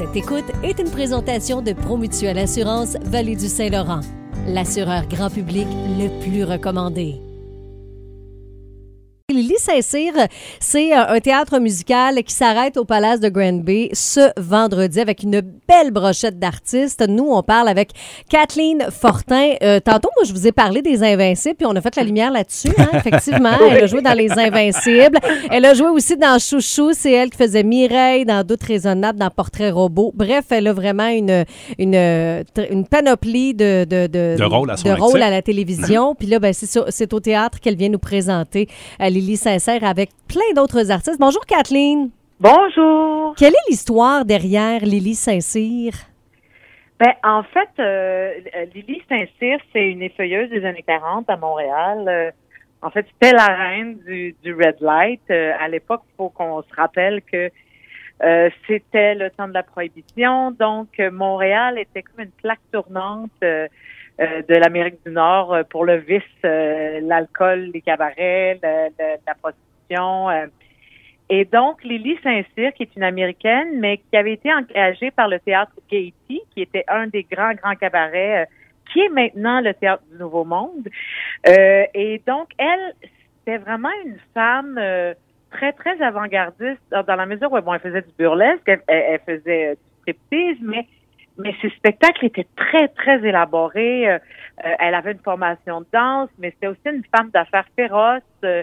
Cette écoute est une présentation de Promutuelle Assurance Vallée du Saint-Laurent, l'assureur grand public le plus recommandé. Lily Saint-Cyr, c'est euh, un théâtre musical qui s'arrête au Palace de Grand Bay ce vendredi avec une belle brochette d'artistes. Nous, on parle avec Kathleen Fortin. Euh, tantôt, moi, je vous ai parlé des Invincibles, puis on a fait la lumière là-dessus. hein, effectivement, elle a joué dans Les Invincibles. Elle a joué aussi dans Chouchou. C'est elle qui faisait Mireille dans Doute raisonnable, dans Portrait robot. Bref, elle a vraiment une, une, une panoplie de, de, de, De rôles à la télévision. Puis là, ben, c'est au théâtre qu'elle vient nous présenter euh, Lily Sincère avec plein d'autres artistes. Bonjour Kathleen. Bonjour. Quelle est l'histoire derrière Lily Saint-Cyr? Ben, en fait, euh, Lily Saint-Cyr, c'est une effeuilleuse des années 40 à Montréal. Euh, en fait, c'était la reine du, du Red Light. Euh, à l'époque, il faut qu'on se rappelle que euh, c'était le temps de la prohibition. Donc, Montréal était comme une plaque tournante euh, de l'Amérique du Nord euh, pour le vice, euh, l'alcool, les cabarets, la prostitution. euh. Et donc, Lily Saint-Cyr, qui est une Américaine, mais qui avait été engagée par le théâtre Gaiety, qui était un des grands, grands cabarets, euh, qui est maintenant le théâtre du Nouveau Monde. Euh, et donc, elle, c'était vraiment une femme euh, très, très avant-gardiste, dans la mesure où, bon, elle faisait du burlesque, elle, elle- faisait euh, du striptease, mais mais ses spectacles étaient très, très élaborés. Euh, euh, elle avait une formation de danse, mais c'était aussi une femme d'affaires féroce, euh,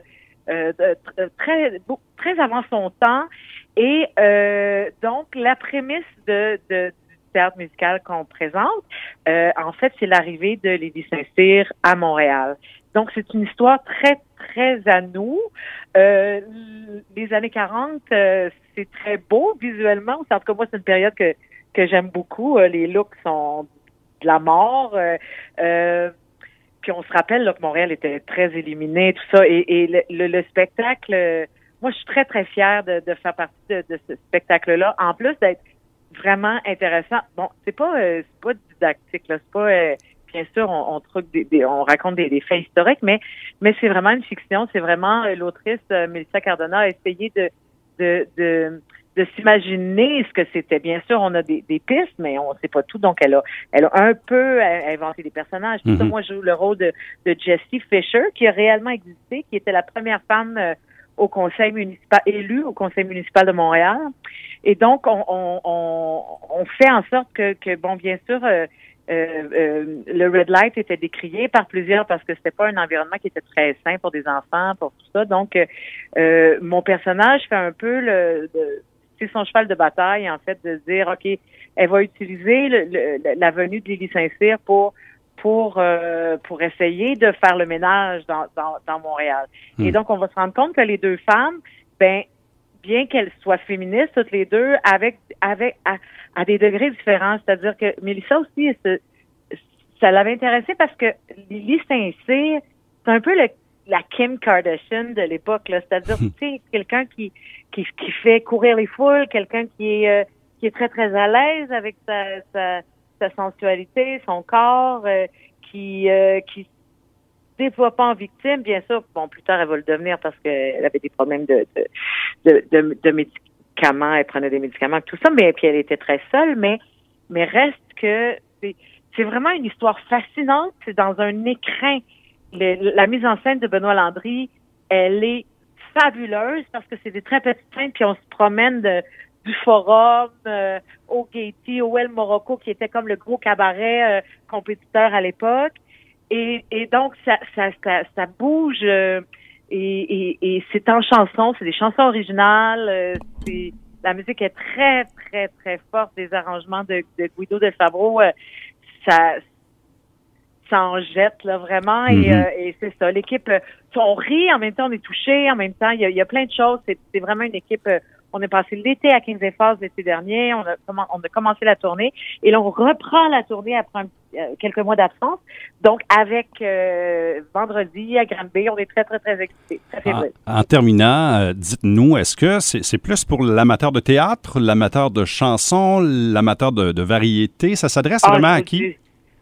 euh, tr- très, très avant son temps. Et euh, donc, la prémisse de, de- du théâtre musical qu'on présente, euh, en fait, c'est l'arrivée de Lady Saint-Cyr à Montréal. Donc, c'est une histoire très, très à nous. Euh, les années 40, euh, c'est très beau visuellement. En tout cas, moi, c'est une période que, que j'aime beaucoup. Euh, les looks sont de la mort. Euh, euh, puis on se rappelle là, que Montréal était très éliminé, tout ça. Et, et le, le- le spectacle, euh, moi, je suis très, très fière de, de faire partie de, de ce spectacle-là. En plus d'être vraiment intéressant. Bon, c'est pas, euh, pas didactique, là. C'est pas, euh, bien sûr, on, on, truc des, on raconte des, des faits historiques, mais, mais c'est vraiment une fiction. C'est vraiment l'autrice Melissa Cardona a essayé de, de, de, de s'imaginer ce que c'était. Bien sûr, on a des, des pistes, mais on sait pas tout. Donc, elle a, elle a un peu euh, inventé des personnages. Tout ça, Mhm. moi, je joue le rôle de, de Jessie Fisher, qui a réellement existé, qui était la première femme euh, au conseil municipal, élue au conseil municipal de Montréal. Et donc, on, on, on, on fait en sorte que, que bon, bien sûr, euh, euh, euh, le red light était décrié par plusieurs parce que c'était pas un environnement qui était très sain pour des enfants, pour tout ça. Donc, euh, mon personnage fait un peu le, de- c'est son cheval de bataille en fait de dire, ok, elle va utiliser le- le- la venue de Lily Saint-Cyr pour pour euh, pour essayer de faire le ménage dans dans, dans Montréal. Et Hmm. donc, on va se rendre compte que les deux femmes, ben bien qu'elles soient féministes toutes les deux, avec avec à, à des degrés différents. C'est-à-dire que Mélissa aussi, elle se- ça l'avait intéressée parce que Lily Saint-Cyr, c'est un peu le, la Kim Kardashian de l'époque. là. C'est-à-dire, tu sais, quelqu'un qui, qui qui fait courir les foules, quelqu'un qui est euh, qui est très très à l'aise avec sa, sa sa sensualité, son corps, euh, qui euh, qui se déploie pas en victime, bien sûr. Bon, plus tard, elle va le devenir parce qu'elle avait des problèmes de de, de, de, de médicaments, elle prenait des médicaments, tout ça, mais puis elle était très seule, mais mais reste que c'est c'est vraiment une histoire fascinante. C'est dans un écrin. Le- la mise en scène de Benoît Landry, elle est fabuleuse parce que c'est des très petites scènes, puis on se promène de, du forum euh, au Gaiety, au El Morocco, qui était comme le gros cabaret euh, compétiteur à l'époque. Et, et donc, ça, ça, ça, ça bouge euh, et, et, et c'est en chanson, c'est des chansons originales. euh, c'est la musique est très, très, très forte. Des arrangements de, de Guido del Fabro, euh, ça, ça en jette là vraiment. Et, Mhm. euh, et c'est ça. L'équipe, euh, on rit en même temps, on est touché en même temps. Il y a, il y a plein de choses. C'est, vraiment une équipe. euh, on est passé l'été à 15 Phases l'été dernier. On a, on a commencé la tournée et là on reprend la tournée après un- quelques mois d'absence. Donc avec euh, vendredi à Granby, on est très très très excités, très En, terminant, dites-nous, est-ce que c'est plus pour l'amateur de théâtre, l'amateur de chansons, l'amateur de, de variété? Ça s'adresse Ah, vraiment à qui?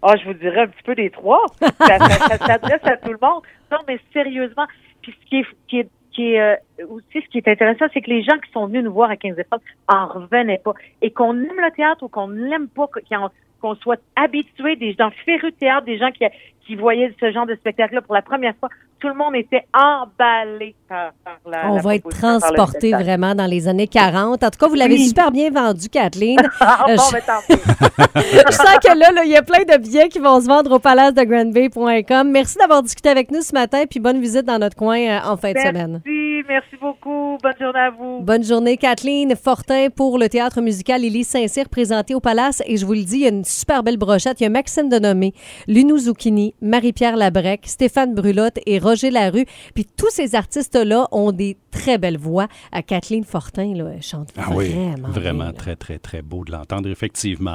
Ah, je vous dirais un petit peu des trois. ça ça- ça s'adresse à tout le monde. Non, mais sérieusement. Puis ce qui est, qui est, qui est euh, aussi ce qui est intéressant, c'est que les gens qui sont venus nous voir à 15 étoiles en revenaient pas. Et qu'on aime le théâtre ou qu'on ne l'aime pas, qu'on qu'on soit habitué, des gens férus de théâtre, des gens qui, qui voyaient ce genre de spectacle-là pour la première fois, tout le monde était emballé par, par la. On la va être transporté vraiment dans les années 40. En tout cas, vous l'avez Oui. super bien vendu, Kathleen. Ah, Euh, bon, je- ben, pis. Je sens que là, il y a plein de billets qui vont se vendre au palace de grandbay.com. Merci d'avoir discuté avec nous ce matin, puis bonne visite dans notre coin euh, en fin de semaine. Merci, merci beaucoup. Bonne journée à vous. Bonne journée, Kathleen Fortin, pour le théâtre musical Élie Saint-Cyr présenté au Palace. Et je vous le dis, il y a une super belle brochette. Il y a Maxime Denomé, Lunou Zucchini, Marie-Pierre Labrec, Stéphane Brulotte et Roger Larue. Puis tous ces artistes-là ont des très belles voix. À Kathleen Fortin, là, elle chante Ah oui, vraiment. bien, vraiment très, très, très beau de l'entendre, effectivement.